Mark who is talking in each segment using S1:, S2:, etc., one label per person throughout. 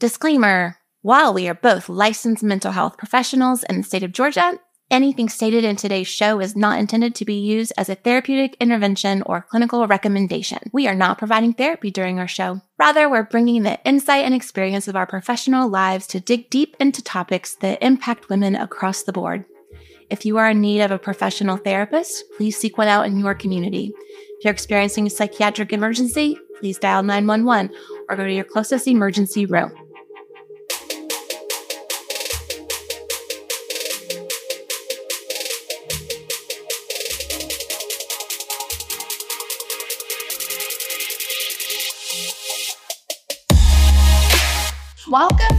S1: Disclaimer While we are both licensed mental health professionals in the state of Georgia, anything stated in today's show is not intended to be used as a therapeutic intervention or clinical recommendation. We are not providing therapy during our show. Rather, we're bringing the insight and experience of our professional lives to dig deep into topics that impact women across the board. If you are in need of a professional therapist, please seek one out in your community. If you're experiencing a psychiatric emergency, please dial 911 or go to your closest emergency room.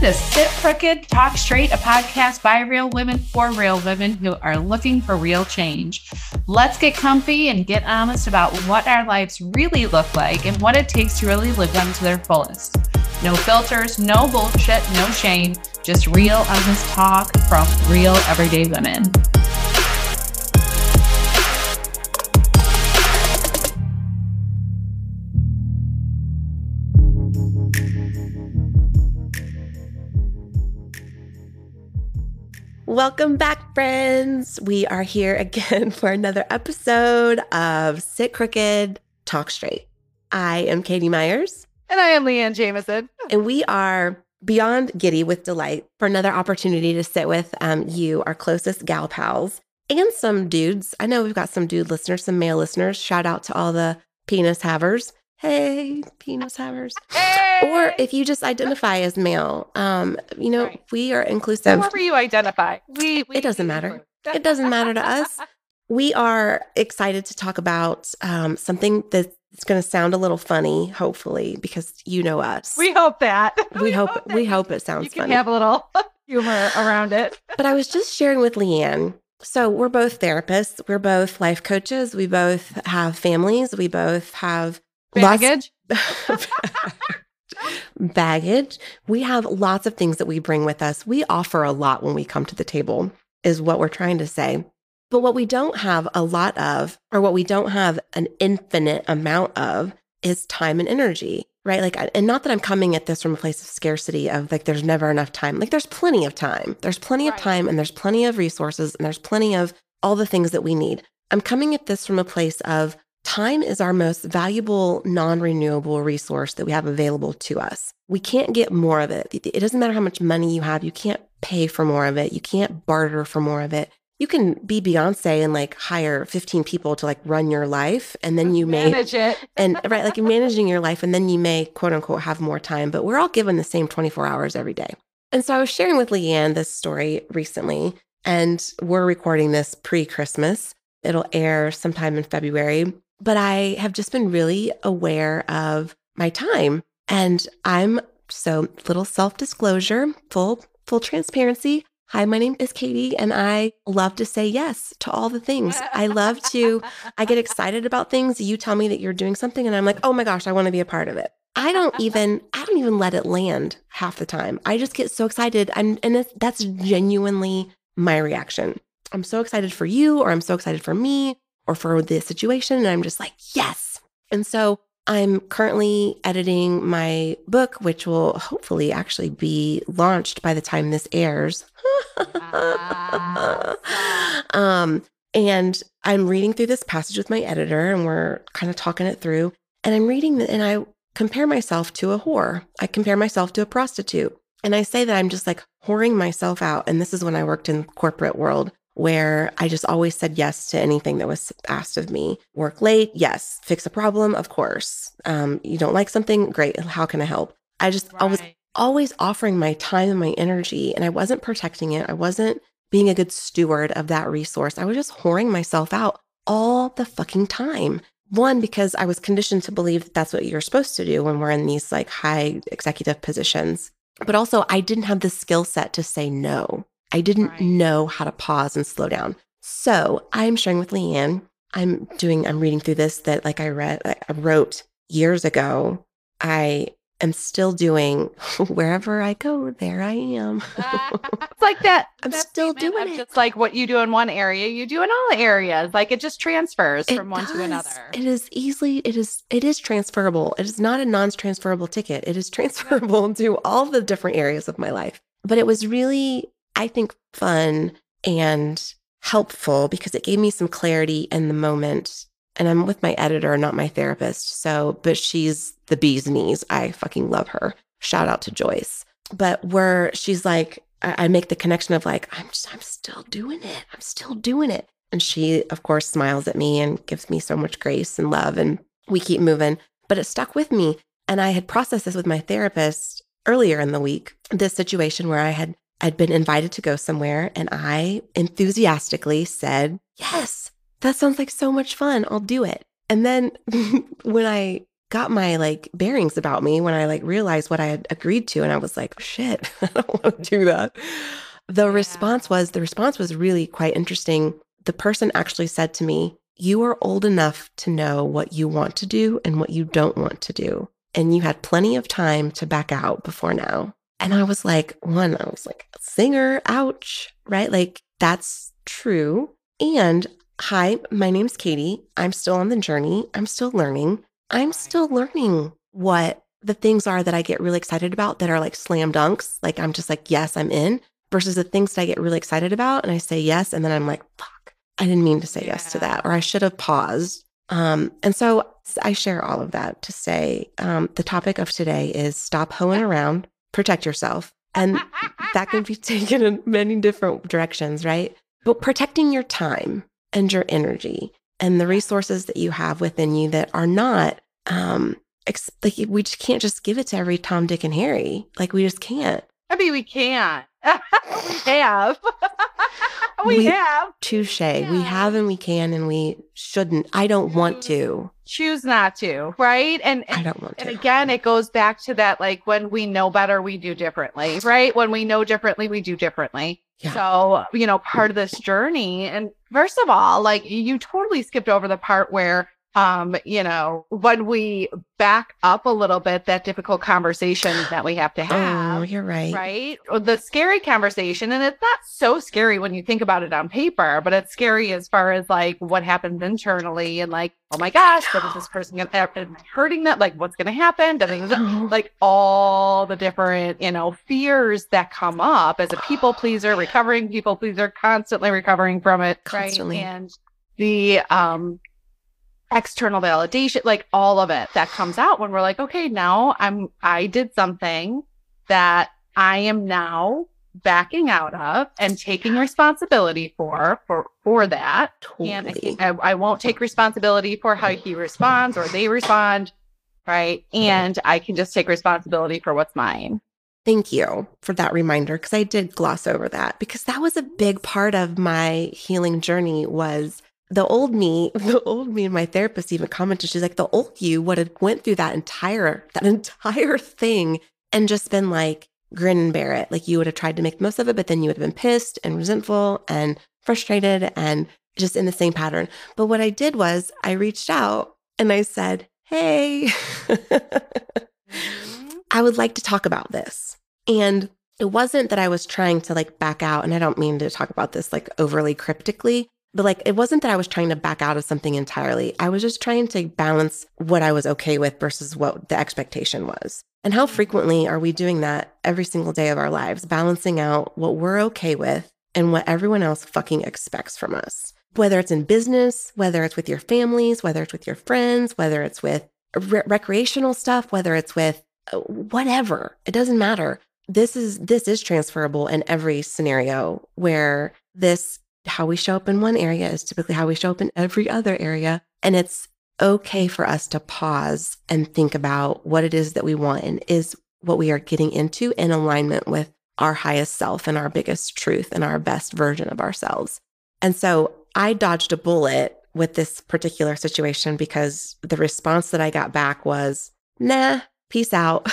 S2: To Sit Crooked, Talk Straight, a podcast by real women for real women who are looking for real change. Let's get comfy and get honest about what our lives really look like and what it takes to really live them to their fullest. No filters, no bullshit, no shame, just real, honest talk from real everyday women.
S1: Welcome back, friends. We are here again for another episode of Sit Crooked, Talk Straight. I am Katie Myers.
S2: And I am Leanne Jameson.
S1: And we are beyond giddy with delight for another opportunity to sit with um, you, our closest gal pals, and some dudes. I know we've got some dude listeners, some male listeners. Shout out to all the penis havers hey, penis havers. Hey! Or if you just identify as male, um, you know, right. we are inclusive.
S2: However you identify, we, we
S1: it doesn't matter. it doesn't matter to us. We are excited to talk about um, something that's going to sound a little funny, hopefully, because you know us.
S2: We hope that.
S1: We, we hope, hope that we hope it sounds
S2: you can
S1: funny.
S2: Have a little humor around it.
S1: but I was just sharing with Leanne so, we're both therapists. We're both life coaches. We both have families. We both have
S2: Baggage.
S1: baggage. We have lots of things that we bring with us. We offer a lot when we come to the table, is what we're trying to say. But what we don't have a lot of, or what we don't have an infinite amount of, is time and energy, right? Like, and not that I'm coming at this from a place of scarcity of like, there's never enough time. Like, there's plenty of time. There's plenty right. of time and there's plenty of resources and there's plenty of all the things that we need. I'm coming at this from a place of Time is our most valuable, non renewable resource that we have available to us. We can't get more of it. It doesn't matter how much money you have, you can't pay for more of it. You can't barter for more of it. You can be Beyonce and like hire 15 people to like run your life and then you
S2: may manage it.
S1: and right, like managing your life and then you may quote unquote have more time, but we're all given the same 24 hours every day. And so I was sharing with Leanne this story recently, and we're recording this pre Christmas. It'll air sometime in February but I have just been really aware of my time. And I'm so little self disclosure, full, full transparency. Hi, my name is Katie, and I love to say yes to all the things. I love to, I get excited about things. You tell me that you're doing something, and I'm like, oh my gosh, I want to be a part of it. I don't even, I don't even let it land half the time. I just get so excited. I'm, and that's genuinely my reaction. I'm so excited for you, or I'm so excited for me, or for the situation. And I'm just like, yes. And so I'm currently editing my book, which will hopefully actually be launched by the time this airs. um, and I'm reading through this passage with my editor, and we're kind of talking it through. And I'm reading, and I compare myself to a whore. I compare myself to a prostitute. And I say that I'm just like whoring myself out. And this is when I worked in corporate world where I just always said yes to anything that was asked of me. Work late, yes. Fix a problem, of course. Um, you don't like something, great. How can I help? I just right. I was always offering my time and my energy, and I wasn't protecting it. I wasn't being a good steward of that resource. I was just whoring myself out all the fucking time. One, because I was conditioned to believe that that's what you're supposed to do when we're in these like high executive positions. But also, I didn't have the skill set to say no. I didn't right. know how to pause and slow down. So I'm sharing with Leanne. I'm doing, I'm reading through this that like I read, I wrote years ago. I am still doing wherever I go, there I am.
S2: it's like that.
S1: I'm
S2: that
S1: still doing it.
S2: Just like what you do in one area, you do in all areas. Like it just transfers
S1: It
S2: from one to another.
S1: It is easily, it is, it is transferable. It is not a non-transferable ticket. It is transferable to all the different areas of my life. But it was really, I think, fun and helpful because it gave me some clarity in the moment. And I'm with my editor, not my therapist. So, but she's the bee's knees. I fucking love her. Shout out to Joyce. But where she's like, I, make the connection of like, I'm just, I'm still doing it. I'm still doing it. And she, of course, smiles at me and gives me so much grace and love. And we keep moving. But it stuck with me. And I had processed this with my therapist earlier in the week, this situation where I had I'd been invited to go somewhere and I enthusiastically said, Yes, that sounds like so much fun. I'll do it. And then when I got my like bearings about me, when I like realized what I had agreed to, and I was like, shit, I don't want to do that. The
S2: Yeah.
S1: response was the response was really quite interesting. The person actually said to me, You are old enough to know what you want to do and what you don't want to do. And you had plenty of time to back out before now. And I was like, one, I was like, singer, ouch, right? Like, that's true. And hi, my name's Katie. I'm still on the journey. I'm still learning. I'm still learning what the things are that I get really excited about that are like slam dunks. Like, I'm just like, yes, I'm in, versus the things that I get really excited about. And I say yes. And then I'm like, fuck, I didn't mean to say yes to that, or I should have paused. Um, and so I share all of that to say um, the topic of today is stop hoeing around, protect yourself. And that can be taken in many different directions, right? But protecting your time and your energy and the resources that you have within you that are not, um, ex- like we just can't just give it to every Tom, Dick, and Harry. Like we just can't.
S2: I mean, we can. we have. we,
S1: We-
S2: have.
S1: Touche. We have and we can and we shouldn't. I don't want to.
S2: Choose not to, right? And
S1: I don't want
S2: and
S1: to.
S2: again, it goes back to that like when we know better, we do differently, right? When we know differently, we do differently.
S1: Yeah.
S2: So, you know, part of this journey. And first of all, like you totally skipped over the part where um, you know, when we back up a little bit, that difficult conversation that we have to have.
S1: Oh, you're right.
S2: right? The scary conversation, and it's not so scary when you think about it on paper, but it's scary as far as like what happens internally and like, oh my gosh, what is this person gonna am hurting them? Like, what's happen? Da, da, da.
S1: Oh,
S2: Like all the different, you know, fears that come up as a people pleaser, recovering people pleaser, constantly recovering from it,
S1: Constantly.
S2: right? And the um external validation, like all of it that comes out when we're like, okay, now I'm I did something that I am now backing out of and taking responsibility for for for that. And I,
S1: totally.
S2: I, I won't take responsibility for how he responds or they respond, right? And I can just take responsibility for what's mine.
S1: Thank you for that reminder because I did gloss over that because that was a big part of my healing journey was the old me, the old me and my therapist even commented, she's like, the old you would have went through that entire, that entire thing and just been like grin and bear it. Like you would have tried to make the most of it, but then you would have been pissed and resentful and frustrated and just in the same pattern. But what I did was I reached out and I said, Hey, I would like to talk about this. And it wasn't that I was trying to like back out. And I don't mean to talk about this like overly cryptically, but like it wasn't that I was trying to back out of something entirely. I was just trying to balance what I was okay with versus what the expectation was. And how frequently are we doing that every single day of our lives, balancing out what we're okay with and what everyone else fucking expects from us? Whether it's in business, whether it's with your families, whether it's with your friends, whether it's with re- recreational stuff, whether it's with uh, whatever, it doesn't matter. This is this is transferable in every scenario where this how we show up in one area is typically how we show up in every other area and it's okay for us to pause and think about what it is that we want and is what we are getting into in alignment with our highest self and our biggest truth and our best version of ourselves. And so I dodged a bullet with this particular situation because the response that I got back was, nah, peace out.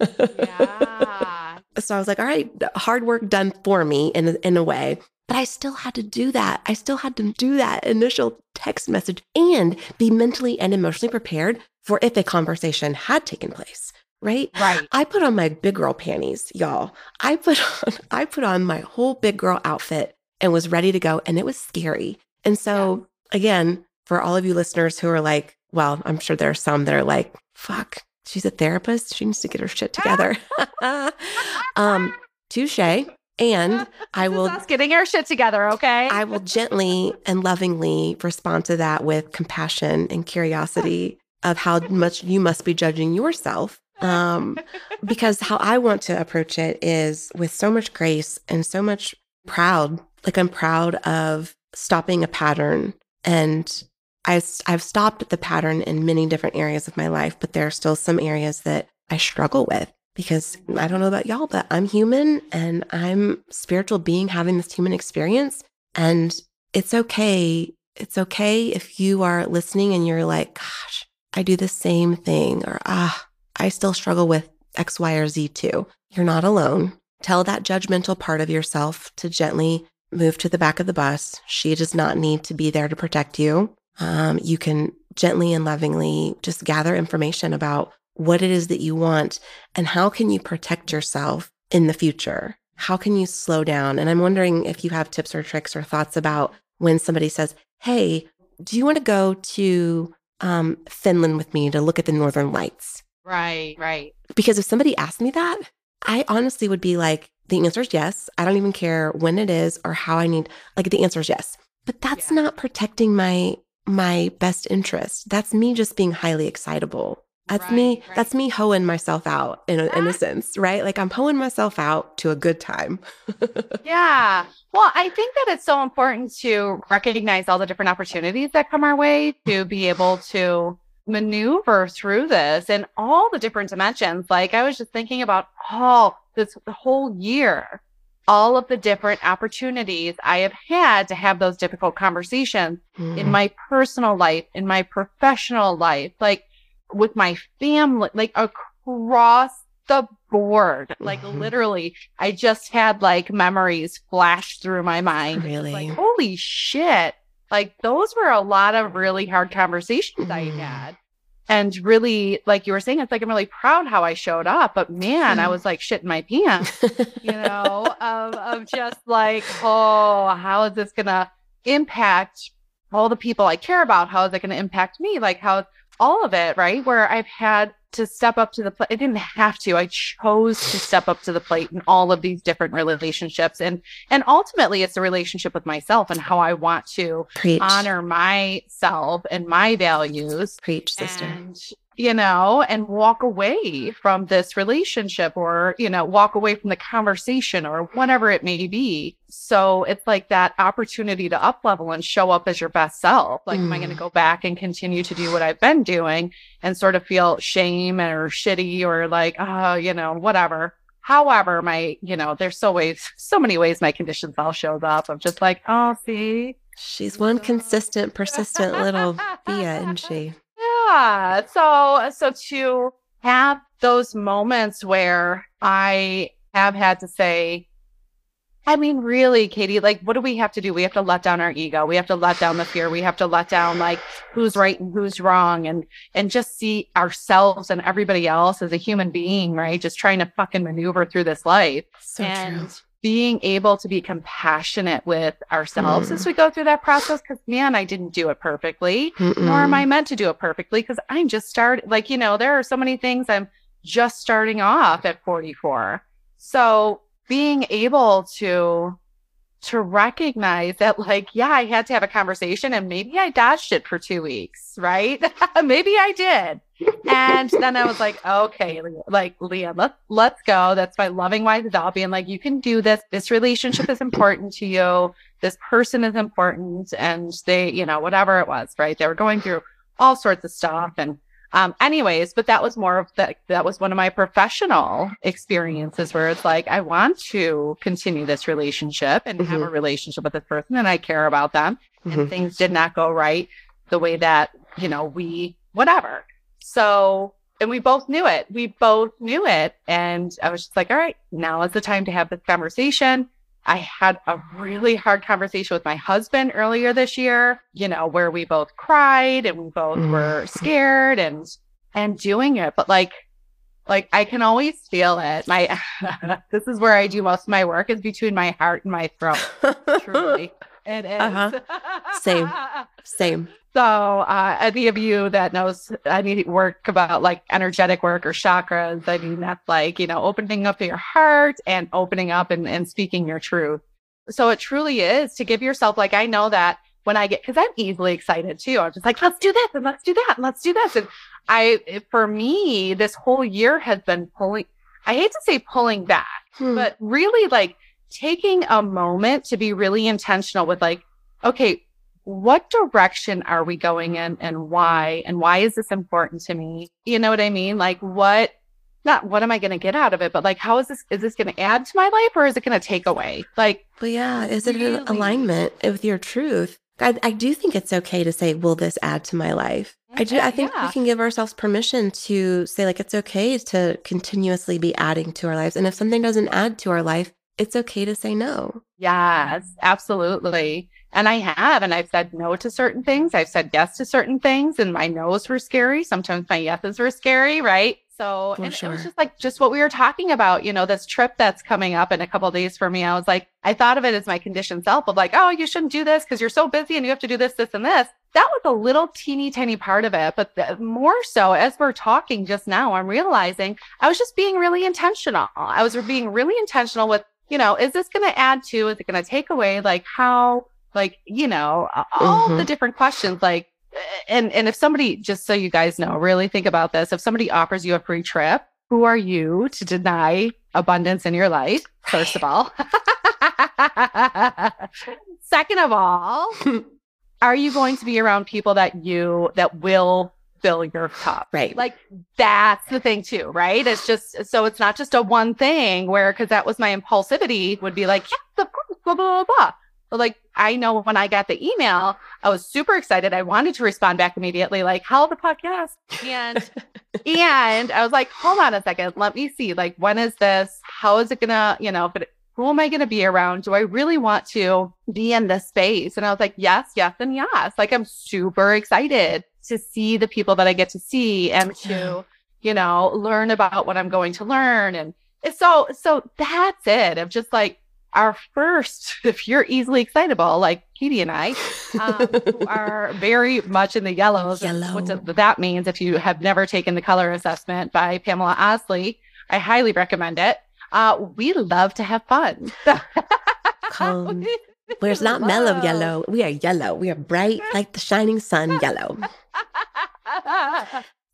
S2: Yeah.
S1: so I was like, all right, hard work done for me in, in a way. But I still had to do that. I still had to do that initial text message and be mentally and emotionally prepared for if a conversation had taken place. right?
S2: Right.
S1: I put on my big girl panties, y'all. I put on I put on my whole big girl outfit and was ready to go and it was scary. And so again, for all of you listeners who are like, well, I'm sure there are some that are like, fuck, she's a therapist. She needs to get her shit together. um, touche. And I will
S2: us getting our shit together, okay?
S1: I will gently and lovingly respond to that with compassion and curiosity of how much you must be judging yourself. Um, because how I want to approach it is with so much grace and so much proud. Like I'm proud of stopping a pattern and I've, I've stopped the pattern in many different areas of my life, but there are still some areas that I struggle with because I don't know about y'all, but I'm human and I'm spiritual being having this human experience. And it's okay. It's okay if you are listening and you're like, gosh, I do the same thing, or ah, I still struggle with X, Y, or Z too. You're not alone. Tell that judgmental part of yourself to gently move to the back of the bus. She does not need to be there to protect you. Um, you can gently and lovingly just gather information about what it is that you want and how can you protect yourself in the future? How can you slow down? And I'm wondering if you have tips or tricks or thoughts about when somebody says, Hey, do you want to go to um, Finland with me to look at the Northern Lights?
S2: right, right.
S1: Because if somebody asked me that, I honestly would be like, the answer is yes. I don't even care when it is or how I need, like, the answer is yes. But that's
S2: Yeah.
S1: not protecting my my best interest. That's me just being highly excitable. That's me.
S2: Right, right.
S1: That's me hoeing myself out in a, in a sense, right? Like I'm hoeing myself out to a good time.
S2: Yeah. Well, I think that it's so important to recognize all the different opportunities that come our way to be able to maneuver through this and all the different dimensions. Like I was just thinking about all this whole year, all of the different opportunities I have had to have those difficult conversations in mm. my personal life, in my professional life, like with my family, like across the board. Like
S1: Mhm.
S2: literally, I just had like memories flash through my mind.
S1: Really?
S2: Like, holy shit. Like those were a lot of really hard conversations I
S1: Mhm.
S2: had. And really, like you were saying, it's like I'm really proud how I showed up. But man, I
S1: Mhm.
S2: was like shit in my pants you know, of, of just like, oh, how is this going to impact all the people I care about? How is it going to impact me? Like, how all of it, right? Where I've had to step up to the plate. I didn't have to. I chose to step up to the plate in all of these different relationships. And and ultimately it's a relationship with myself and how I want to
S1: Preach.
S2: honor myself and my values
S1: Preach, sister.
S2: and you know and walk away from this relationship or you know walk away from the conversation or whatever it may be. So it's like that opportunity to up level and show up as your best self. Like am i going to
S1: Mm.
S2: go back and continue to do what i've been doing and sort of feel shame or shitty or like oh you know whatever. However my you know there's so ways so many ways my conditions all shows up. I'm just like oh see?
S1: She's one consistent, persistent little Bia, isn't she?
S2: Yeah. So so to have those moments where I have had to say, I mean, really, Katie, like, what do we have to do? We have to let down our ego. We have to let down the fear. We have to let down like who's right and who's wrong and and just see ourselves and everybody else as a human being, right? Just trying to fucking maneuver through this life
S1: So
S2: and
S1: true.
S2: Being able to be compassionate with ourselves
S1: Mm.
S2: as we go through that process. Cause man, I didn't do it perfectly nor am I meant to do it perfectly because I'm just starting. Like, you know, there are so many things I'm just starting off at 44. So being able to to recognize that like yeah i had to have a conversation and maybe i dodged it for two weeks right? Maybe i did. And then i was like okay like leah let's let's go. That's my loving wise adult being like you can do this. This relationship is important to you. This person is important. And they you know whatever it was right? They were going through all sorts of stuff and um anyways but that was more of the that was one of my professional experiences where it's like i want to continue this relationship and have a relationship with this person and i care about them.
S1: Mhm.
S2: and things did not go right the way that you know we whatever. So and we both knew it. We both knew it. And i was just like all right now is the time to have this conversation I had a really hard conversation with my husband earlier this year, you know, where we both cried and we both
S1: Mm.
S2: were scared and and doing it. But like Like I can always feel it. My this is where I do most of my work is between my heart and my throat. Truly. It is. Uh-huh.
S1: Same. Same.
S2: So, uh, any of you that knows any work about like energetic work or chakras, I mean, that's like, you know, opening up your heart and opening up and, and speaking your truth. So it truly is to give yourself, like, I know that when I get, cause I'm easily excited too. I'm just like, let's do this and let's do that and let's do this. And I, for me, this whole year has been pulling, I hate to say pulling back, hmm. but really like taking a moment to be really intentional with like, okay, what direction are we going in and why? And why is this important to me? You know what I mean? Like what, not what am I going to get out of it, but like, how is this, is this going to add to my life or is it going to take away? Like,
S1: well, yeah. Is it really? an alignment with your truth? I, I, do think it's okay to say, will this add to my life? I do. I think yeah. we can give ourselves permission to say, like, it's okay to continuously be adding to our lives. And if something doesn't add to our life, it's okay to say no.
S2: Yes, mm-hmm. absolutely. And I have, and I've said no to certain things. I've said yes to certain things, and my no's were scary. Sometimes my yeses were scary, right? So and sure. it was just like just what we were talking about, you know, this trip that's coming up in a couple days for me. I was like, I thought of it as my conditioned self of like, oh, you shouldn't do this because you're so busy and you have to do this, this, and this. That was a little teeny tiny part of it. But the, more so as we're talking just now, I'm realizing I was just being really intentional. I was being really intentional with you know, is this going to add to? Is it going to take away? Like how, like, you know, all mm-hmm. the different questions. Like, and, and if somebody, just so you guys know, really think about this. If somebody offers you a free trip, who are you to deny abundance in your life? First of all. Second of all, are you going to be around people that you, that will fill your cup.
S1: Right.
S2: Like that's the thing too, right? It's just so it's not just a one thing where because that was my impulsivity would be like, yes, of course, blah, blah, blah, blah. But like I know when I got the email, I was super excited. I wanted to respond back immediately, like, how the podcast? And and I was like, hold on a second, let me see. Like, when is this? How is it gonna, you know, but who am I gonna be around? Do I really want to be in this space? And I was like, yes, yes, and yes. Like I'm super excited to see the people that I get to see and to, you know, learn about what I'm going to learn. And so, so that's it of just like our first, if you're easily excitable, like Katie and I, um, are very much in the yellows.
S1: Yellow.
S2: What that means, if you have never taken the color assessment by Pamela Osley, I highly recommend it. Uh, we love to have fun.
S1: Come. We're not mellow yellow. We are yellow. We are bright like the shining sun yellow.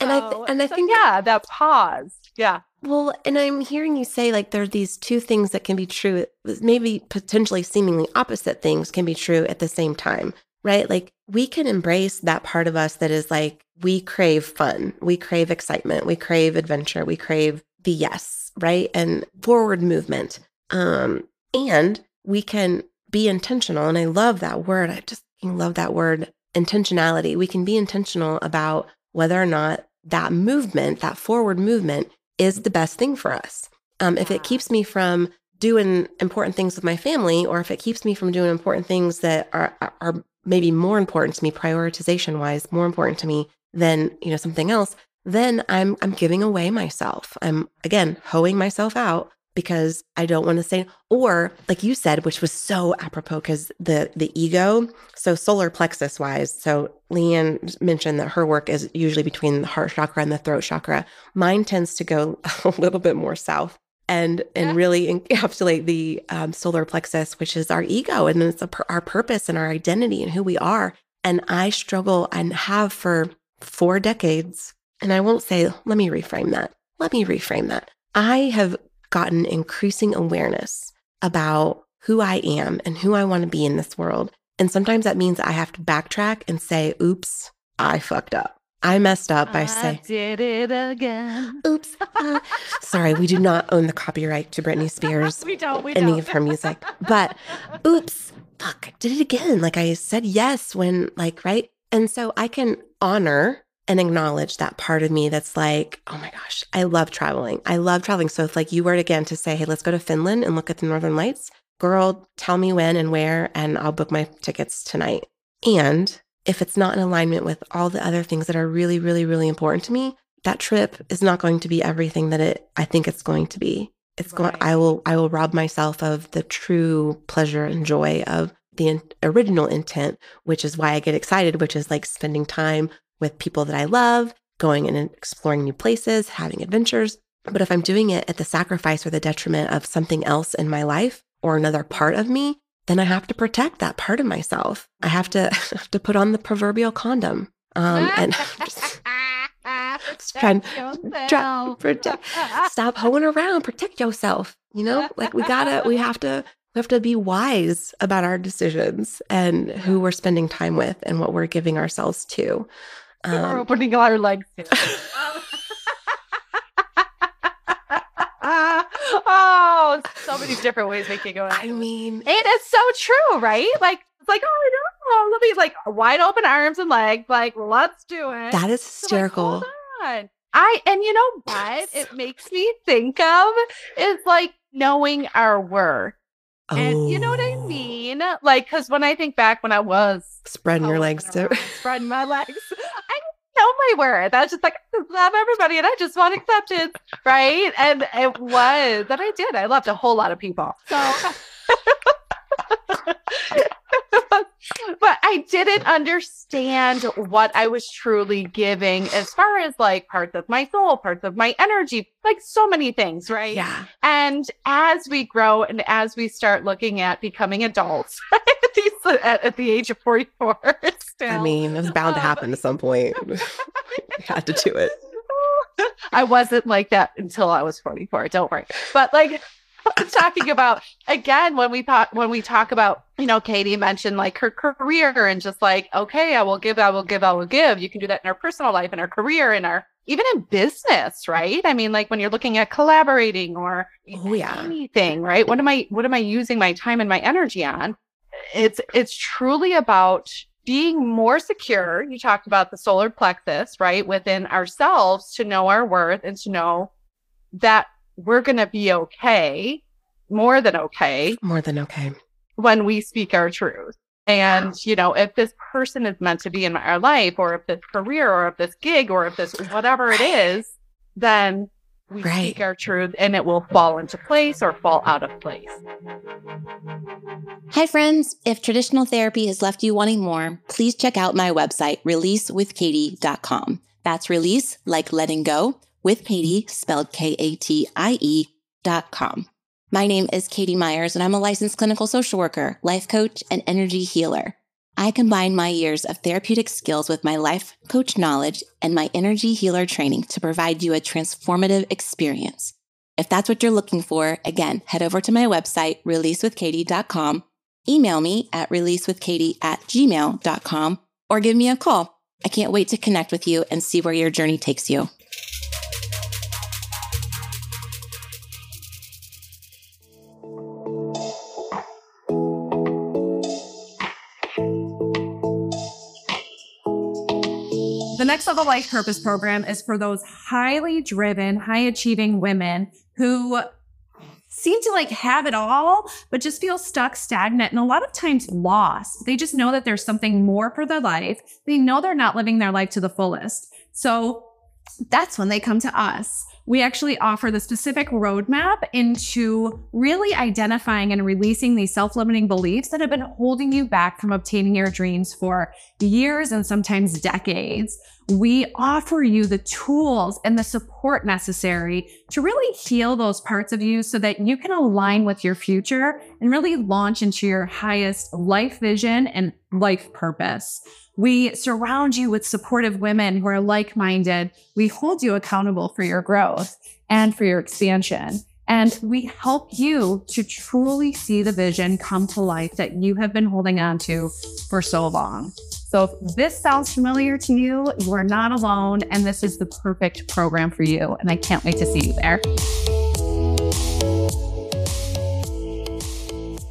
S2: and I th- and I think yeah, that pause. Yeah.
S1: Well, and I'm hearing you say like there are these two things that can be true, maybe potentially seemingly opposite things can be true at the same time, right? Like we can embrace that part of us that is like we crave fun, we crave excitement, we crave adventure, we crave the yes, right? And forward movement. Um and we can be intentional. And I love that word. I just love that word intentionality. We can be intentional about whether or not that movement, that forward movement, is the best thing for us. Um, if it keeps me from doing important things with my family, or if it keeps me from doing important things that are, are maybe more important to me, prioritization wise, more important to me than you know something else, then I'm I'm giving away myself. I'm again hoeing myself out because I don't want to say, or like you said, which was so apropos because the the ego. So solar plexus wise, so Leanne mentioned that her work is usually between the heart chakra and the throat chakra. Mine tends to go a little bit more south and and yeah. really encapsulate the um, solar plexus, which is our ego and it's a, our purpose and our identity and who we are. And I struggle and have for four decades. And I won't say, let me reframe that. Let me reframe that. I have gotten increasing awareness about who I am and who I want to be in this world. And sometimes that means I have to backtrack and say, oops, I fucked up. I messed up by saying,
S2: did it again.
S1: Oops. Uh, sorry, we do not own the copyright to Britney Spears.
S2: we don't. We
S1: any
S2: don't.
S1: of her music. But oops, fuck, I did it again. Like I said yes when, like, right. And so I can honor and acknowledge that part of me that's like, oh my gosh, I love traveling. I love traveling. So if like you were again to say, hey, let's go to Finland and look at the Northern Lights, girl, tell me when and where, and I'll book my tickets tonight. And if it's not in alignment with all the other things that are really, really, really important to me, that trip is not going to be everything that it I think it's going to be. It's going I will I will rob myself of the true pleasure and joy of the in- original intent, which is why I get excited, which is like spending time with people that I love, going and exploring new places, having adventures. But if I'm doing it at the sacrifice or the detriment of something else in my life or another part of me, then I have to protect that part of myself. I have to have to put on the proverbial condom. Um, and just just trying- try- protect, stop hoeing around, protect yourself. You know, like we gotta, we have to, we have to be wise about our decisions and who we're spending time with and what we're giving ourselves to.
S2: We're
S1: Um,
S2: opening our legs. too. oh, so many different ways we could go.
S1: I mean,
S2: it's so true, right? Like it's like, oh no, let me like wide open arms and legs, like let's do it.
S1: that is
S2: So, like,
S1: hysterical.
S2: hold on. I and you know what it makes me think of is like knowing our worth. And you know what I
S1: Oh,
S2: mean? Like, because when I think back when I was
S1: Spreading your legs too.
S2: around, spreading my legs, Know my worth. I was just like, I love everybody and I just want acceptance, right? And it was that I did. I loved a whole lot of people. So but I didn't understand what I was truly giving as far as like parts of my soul, parts of my energy, like so many things, right?
S1: Yeah.
S2: And as we grow and as we start looking at becoming adults, at, these, at, at the age of 44, still,
S1: I mean, it was bound to
S2: Um,
S1: happen at some point. had to do it.
S2: I wasn't like that until I was 44. Don't worry. But like talking about again when we talk when we talk about you know Katie mentioned like her career and just like okay I will give I will give I will give. You can do that in our personal life in our career in our even in business, right? I mean like when you're looking at collaborating or
S1: Oh, yeah.
S2: anything, right? What am I what am I using my time and my energy on? It's it's truly about being more secure. You talked about the solar plexus, right? Within ourselves to know our worth and to know that we're going to be okay, more than okay,
S1: More than okay.
S2: when we speak our truth. And, you know, if this person is meant to be in our life, or if this career, or if this gig, or if this whatever it is, then we
S1: Right.
S2: speak our truth and it will fall into place or fall out of place.
S3: Hi, friends. If traditional therapy has left you wanting more, please check out my website, releasewithkatie.com. That's release, like letting go, with Katie, spelled K A T I E, dot com. My name is Katie Myers, and I'm a licensed clinical social worker, life coach, and energy healer. I combine my years of therapeutic skills with my life coach knowledge and my energy healer training to provide you a transformative experience. If that's what you're looking for, again, head over to my website, releasewithkatie.com email me at releasewithkatie at gmail.com or give me a call. I can't wait to connect with you and see where your journey takes you.
S4: Next Level Life Purpose program is for those highly driven, high achieving women who seem to like have it all, but just feel stuck, stagnant, and a lot of times lost. They just know that there's something more for their life. They know they're not living their life to the fullest. So that's when they come to us. We actually offer the specific roadmap into really identifying and releasing these self limiting beliefs that have been holding you back from obtaining your dreams for years and sometimes decades. We offer you the tools and the support necessary to really heal those parts of you so that you can align with your future and really launch into your highest life vision and life purpose. We surround you with supportive women who are like minded. We hold you accountable for your growth and for your expansion. And we help you to truly see the vision come to life that you have been holding on to for so long. So if this sounds familiar to you, you are not alone, and this is the perfect program for you. And I can't wait to see you there.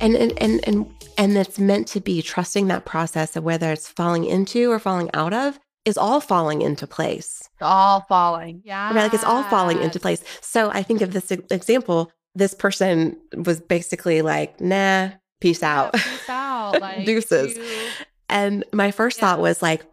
S1: and and and and and that's meant to be trusting that process of whether it's falling into or falling out of is all falling into place
S2: It's all falling. Yeah.
S1: I mean, like it's all falling into place so i think of this example this person was basically like nah peace out
S2: Peace out. Like,
S1: Deuces.
S2: you-
S1: and my first
S2: Yeah.
S1: thought was like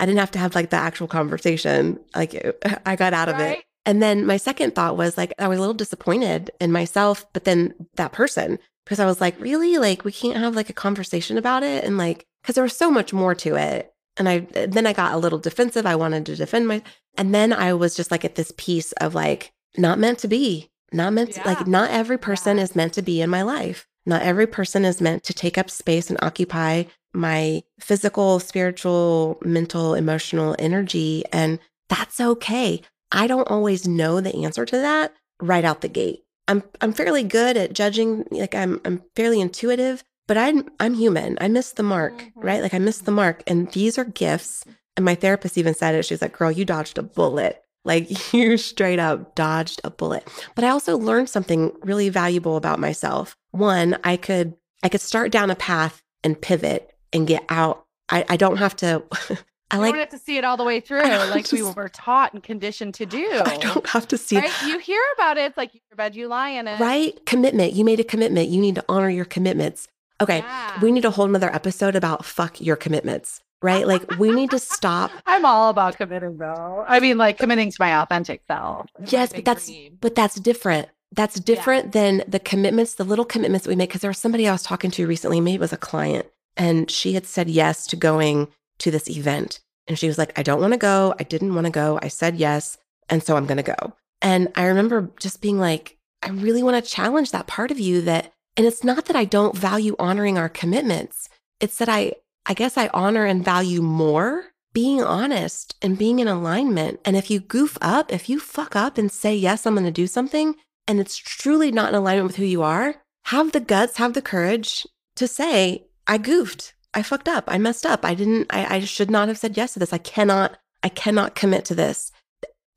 S1: I didn't have to have like the actual conversation. Like I got out of it. And then my second thought was like, I was a little disappointed in myself, but then that person, because I was like, really? Like, we can't have like a conversation about it? And like, because there was so much more to it. And I, then I got a little defensive. I wanted to defend my, and then I was just like at this piece of like, not meant to be, not meant to, like, not every person is meant to be in my life. Not every person is meant to take up space and occupy my physical, spiritual, mental, emotional energy. And that's okay. I don't always know the answer to that right out the gate. I'm I'm fairly good at judging, like I'm I'm fairly intuitive, but I'm I'm human. I miss the mark,
S2: Mhm.
S1: right? Like I miss the mark. And these are gifts. And my therapist even said it. She was like, girl, you dodged a bullet. Like you straight up dodged a bullet. But I also learned something really valuable about myself. One, I could I could start down a path and pivot and get out. I, I don't have to I like
S5: don't have to see it all the way through, like we were taught and conditioned to do.
S1: I don't have to see
S5: Right? You hear about it, it's like your bed, you lie in it.
S1: Right? Commitment. You made a commitment. You need to honor your commitments. Okay.
S5: Yeah.
S1: We need a whole nother episode about fuck your commitments, right? Like we need to stop.
S5: I'm all about committing though. I mean, like committing to my authentic self.
S1: Yes, but that's
S2: dream.
S1: but that's different. That's different than the commitments, the little commitments that we make. Because there was somebody I was talking to recently, maybe it was a client, and she had said yes to going to this event. And she was like, I don't want to go. I didn't want to go. I said yes. And so I'm going to go. And I remember just being like, I really want to challenge that part of you that, and it's not that I don't value honoring our commitments. It's that I, I guess I honor and value more being honest and being in alignment. And if you goof up, if you fuck up and say, yes, I'm going to do something, and it's truly not in alignment with who you are, have the guts, have the courage to say, I goofed. I fucked up. I messed up. I didn't, I, I should not have said yes to this. I cannot, I cannot commit to this.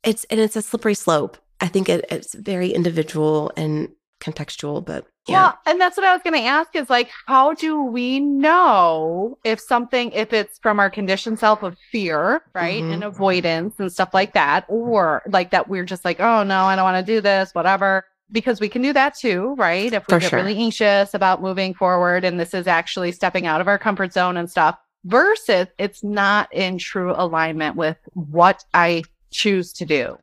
S1: It's, and it's a slippery slope. I think it, it's very individual and contextual, but yeah.
S5: Well, and that's what I was going to ask is like, how do we know if something, if it's from our conditioned self of fear, right?
S1: Mhm.
S5: And avoidance and stuff like that, or like that we're just like, oh no, I don't want to do this, whatever. Because we can do that too, right? If we
S1: For
S5: get
S1: sure.
S5: really anxious about moving forward and this is actually stepping out of our comfort zone and stuff, versus it's not in true alignment with what I choose to do.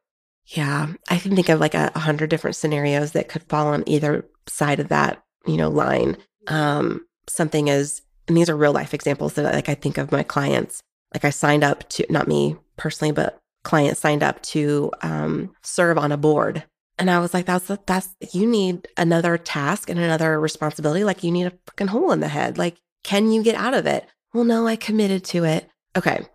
S1: Yeah, I can think of like a hundred different scenarios that could fall on either side of that, you know, line. Um, something is, and these are real life examples that like I think of my clients. Like I signed up to, not me personally, but clients signed up to um, serve on a board, and I was like, that's that's you need another task and another responsibility. Like you need a fucking hole in the head. Like, can you get out of it? Well, no, I committed to it. Okay,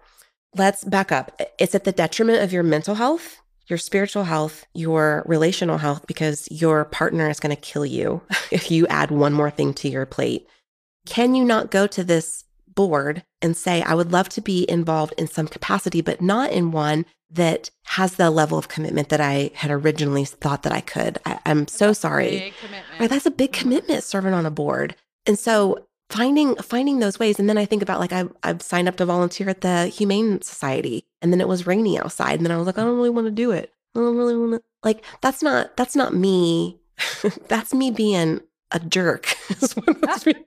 S1: let's back up. It's at the detriment of your mental health your spiritual health, your relational health, because your partner is going to kill you if you add one more thing to your plate. Can you not go to this board and say, I would love to be involved in some capacity, but not in one that has the level of commitment that I had originally thought that I could? I, I'm so sorry.
S2: Big commitment.
S1: Right, that's a big commitment serving on a board. And so finding finding those ways and then I think about like I I've signed up to volunteer at the Humane Society and then it was rainy outside and then I was like I don't really want to do it. I don't really want to like that's not that's not me. that's me being a jerk. is what that's me-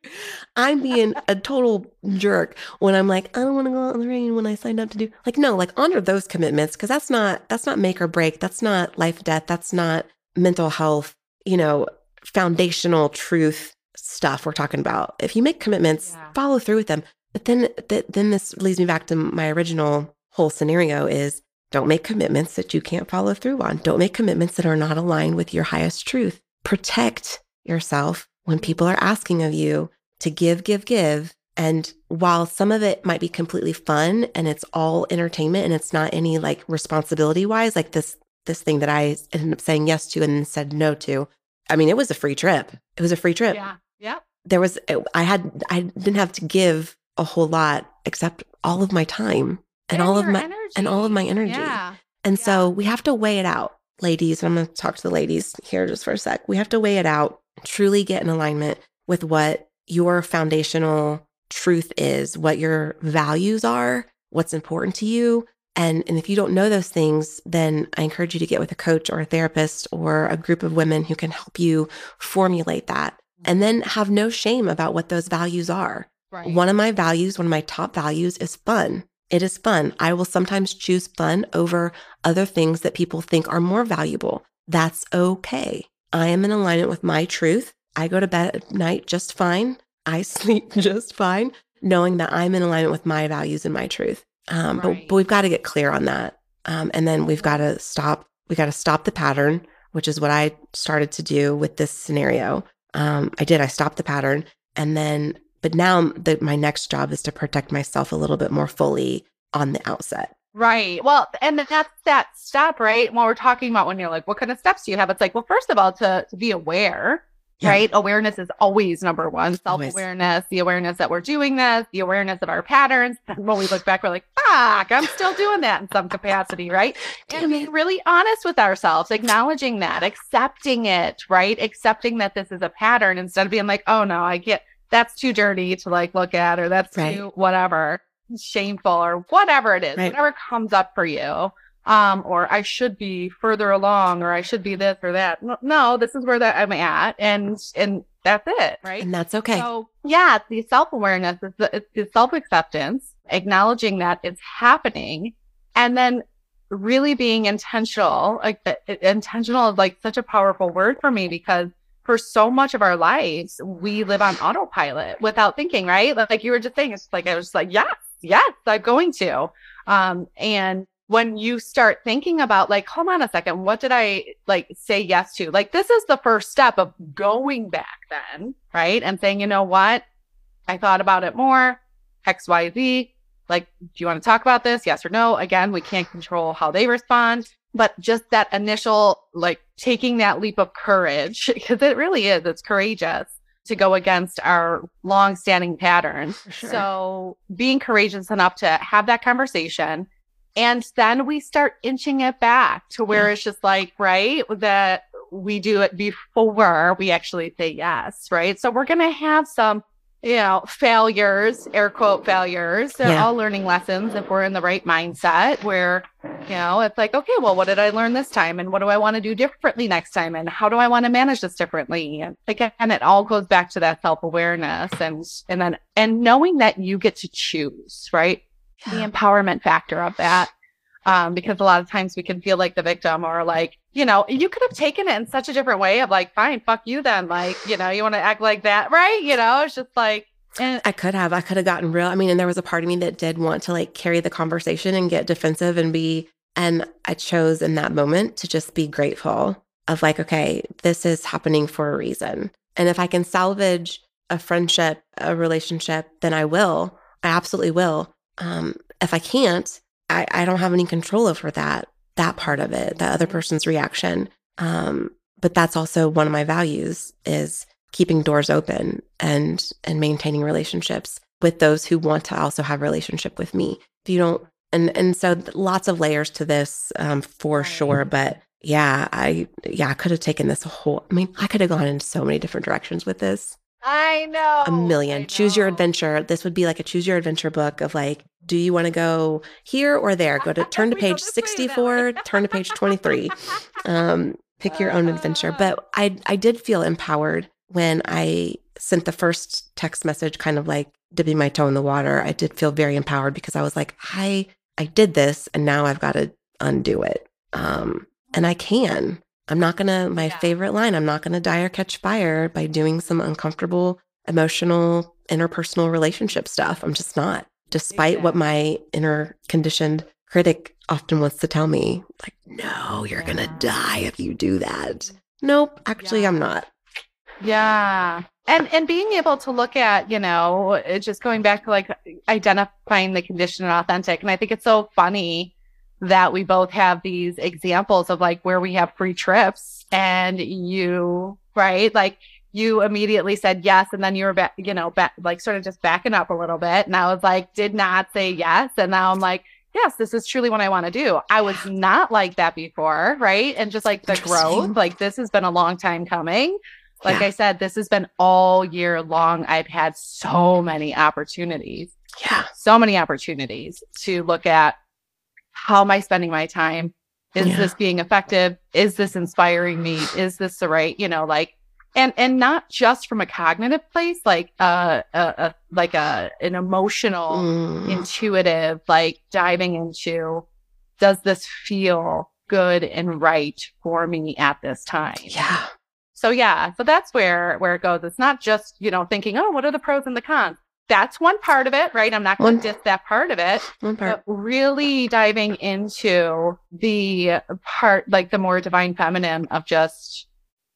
S1: I'm being a total jerk when I'm like I don't want to go out in the rain when I signed up to do like no like honor those commitments because that's not that's not make or break. That's not life death. That's not mental health. You know foundational truth stuff we're talking about. If you make commitments,
S2: Yeah.
S1: follow through with them. But then th- then this leads me back to my original whole scenario is don't make commitments that you can't follow through on. Don't make commitments that are not aligned with your highest truth. Protect yourself when people are asking of you to give, give, give. And while some of it might be completely fun and it's all entertainment and it's not any like responsibility wise, like this this thing that I ended up saying yes to and then said no to. I mean, it was a free trip. It was a free trip.
S2: Yeah. Yep.
S1: There was eh, I had I didn't have to give a whole lot except all of my time and, all of my and all of my energy.
S2: Yeah.
S1: And
S2: Yeah.
S1: so we have to weigh it out, ladies. And I'm going to talk to the ladies here just for a sec. We have to weigh it out, truly get in alignment with what your foundational truth is, what your values are, what's important to you. And, and if you don't know those things, then I encourage you to get with a coach or a therapist or a group of women who can help you formulate that. And then have no shame about what those values are.
S2: Right.
S1: One of my values, one of my top values is fun. It is fun. I will sometimes choose fun over other things that people think are more valuable. That's okay. I am in alignment with my truth. I go to bed at night just fine. I sleep just fine, knowing that I'm in alignment with my values and my truth. Um,
S2: Right.
S1: but, but we've got to get clear on that. Um, and then we've got to stop. We got to stop the pattern, which is what I started to do with this scenario. Um, I did. I stopped the pattern, and then, but now the, my next job is to protect myself a little bit more fully on the outset.
S2: Right. Well, and that's that step, right? When we're talking about when you're like, what kind of steps do you have? It's like, well, first of all, to, to be aware,
S1: Yeah.
S2: right? Awareness is always number one. Self awareness, the awareness that we're doing this, the awareness of our patterns. And when we look back, we're like, fuck, I'm still doing that in some capacity, right? And being
S1: it.
S2: really honest with ourselves, acknowledging that, accepting it, right? Accepting that this is a pattern instead of being like, oh no, I get that's too dirty to like look at, or that's
S1: Right.
S2: too whatever, shameful, or whatever it is,
S1: Right.
S2: whatever comes up for you. Um, or I should be further along, or I should be this or that. No, this is where that I'm at, and and that's it, right?
S1: And that's okay.
S2: So yeah, it's the self awareness, it's the, it's the self acceptance, acknowledging that it's happening, and then really being intentional. Like the, intentional is like such a powerful word for me because for so much of our lives we live on autopilot without thinking. Right? Like you were just saying, it's like I was just like, yes, yes, I'm going to. Um, and when you start thinking about like, hold on a second, what did I like say yes to? Like, this is the first step of going back then, right? And saying, you know what? I thought about it more, X, Y, Z. Like, do you want to talk about this? Yes or no? Again, we can't control how they respond, but just that initial, like taking that leap of courage, because it really is, it's courageous to go against our long-standing patterns.
S1: sure.
S2: So being courageous enough to have that conversation. And then we start inching it back to where it's just like, right, that we do it before we actually say yes, right? So we're going to have some, you know, failures, air quote failures. They're
S1: Yeah.
S2: all learning lessons if we're in the right mindset where, you know, it's like, okay, well, what did I learn this time? And what do I want to do differently next time? And how do I want to manage this differently? And again, it all goes back to that self awareness and, and then, and knowing that you get to choose, right? The empowerment factor of that. Um, because a lot of times we can feel like the victim or like, you know, you could have taken it in such a different way of like, fine, fuck you then. Like, you know, you want to act like that, right? You know, it's just like, and
S1: I could have. I could have gotten real. I mean, and there was a part of me that did want to like carry the conversation and get defensive and be, and I chose in that moment to just be grateful of like, okay, this is happening for a reason. And if I can salvage a friendship, a relationship, then I will. I absolutely will. Um, if I can't, I, I don't have any control over that, that part of it, that other person's reaction. Um, but that's also one of my values is keeping doors open and and maintaining relationships with those who want to also have relationship with me. If you don't and and so lots of layers to this um for sure but yeah i yeah i could have taken this whole i mean i could have gone in so many different directions with this
S2: I know
S1: a million choose your adventure. This would be like a choose your adventure book of like do you want to go here or there? Go to turn to page
S2: this way or that way.
S1: 64 turn to page 23 um pick your own adventure. But i i did feel empowered when i sent the first text message kind of like dipping my toe in the water. I did feel very empowered because i was like i i did this and now i've got to undo it. Um and i can i'm not gonna my
S2: Yeah.
S1: favorite line i'm not gonna die or catch fire by doing some uncomfortable emotional interpersonal relationship stuff i'm just not despite what my inner conditioned critic often wants to tell me like no you're gonna die if you do that mm-hmm. nope actually i'm not
S2: Yeah. And and being able to look at, you know, just going back to like identifying the condition and authentic. And I think it's so funny that we both have these examples of like where we have free trips and you, right? Like you immediately said yes and then you were back, you know, back like sort of just backing up a little bit. And I was like, did not say yes. And now I'm like, yes, this is truly what I want to do. I was not like that before, right? And just like the growth, like this has been a long time coming. Like
S1: Yeah.
S2: I said, this has been all year long. I've had so many opportunities,
S1: yeah
S2: so many opportunities to look at how am I spending my time? Is
S1: Yeah.
S2: this being effective? Is this inspiring me? Is this the right, you know, like and and not just from a cognitive place like uh a, a like a an emotional
S1: Mm.
S2: intuitive like diving into does this feel good and right for me at this time
S1: Yeah.
S2: so yeah so that's where where it goes it's not just you know thinking oh what are the pros and the cons that's one part of it right i'm not going to diss that part of it
S1: One part.
S2: but really diving into the part like the more divine feminine of just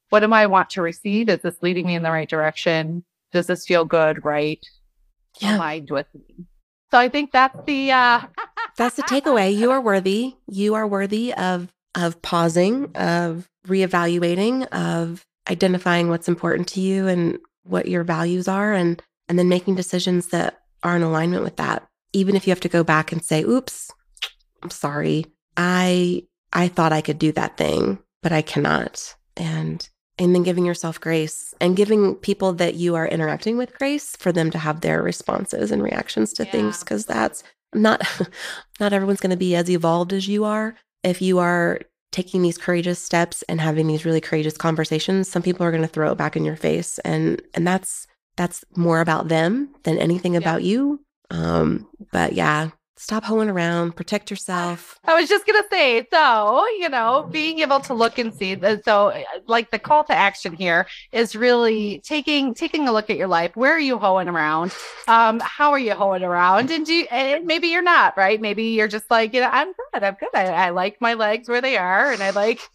S2: what am I want to receive? Is this leading me in the right direction? Does this feel good, right?
S1: Yeah.
S2: Aligned with me. So I think that's the uh
S1: That's the takeaway. You are worthy. You are worthy of of pausing, of reevaluating, of identifying what's important to you and what your values are and and then making decisions that are in alignment with that. Even if you have to go back and say, "Oops, I'm sorry. I I thought I could do that thing, but I cannot." And and then giving yourself grace and giving people that you are interacting with grace for them to have their responses and reactions to things because that's not not everyone's going to be as evolved as you are if you are taking these courageous steps and having these really courageous conversations some people are going to throw it back in your face and and that's that's more about them than anything about you um but yeah stop hoeing around protect yourself
S2: I was just gonna say, so you know, being able to look and see that. So, uh, like the call to action here is really taking taking a look at your life. Where are you hoeing around? Um, how are you hoeing around? And do you, and maybe you're not right. Maybe you're just like, you know, I'm good. I'm good. I, I like my legs where they are, and I like.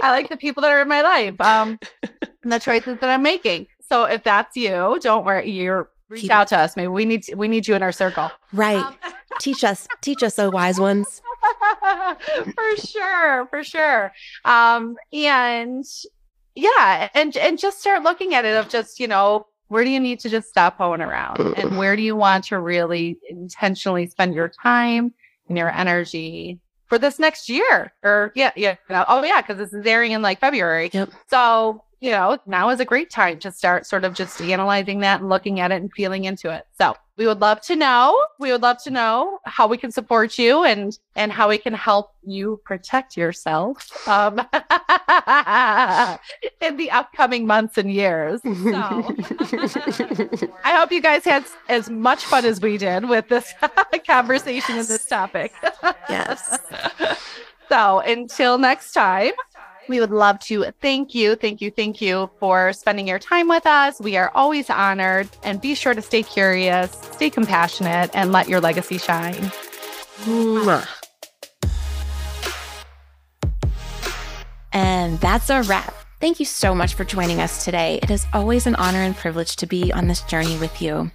S2: I like the people that are in my life. Um, and the choices that I'm making. So if that's you, don't worry. You're reach
S1: Keep-
S2: out to us. Maybe we need we need you in our circle.
S1: right
S2: Um,
S1: teach us teach us oh wise ones
S2: for sure, for sure. Um, and yeah, and and just start looking at it of just, you know, where do you need to just stop hoeing around? And where do you want to really intentionally spend your time and your energy for this next year? Or yeah, yeah, you know, oh yeah, because this is airing in like February.
S1: Yep.
S2: So, you know, now is a great time to start sort of just analyzing that and looking at it and feeling into it. So we would love to know. We would love to know how we can support you and and how we can help you protect yourself um, in the upcoming months and years. So I hope you guys had as much fun as we did with this conversation and this topic.
S1: yes
S2: So until next time, we would love to thank you, thank you, thank you for spending your time with us. We are always honored. And be sure to stay curious, stay compassionate, and let your legacy shine.
S1: Mwah.
S3: And that's a wrap. Thank you so much for joining us today. It is always an honor and privilege to be on this journey with you.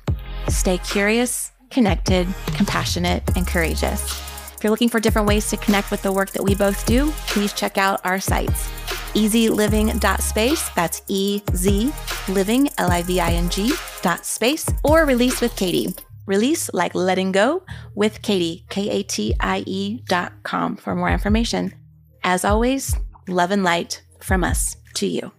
S3: Stay curious, connected, compassionate, and courageous. If you're looking for different ways to connect with the work that we both do, please check out our sites ezliving.space, that's E Z living, L I V I N G dot space, or release with Katie. Release like letting go with Katie, K A T I E dot com for more information. As always, love and light from us to you.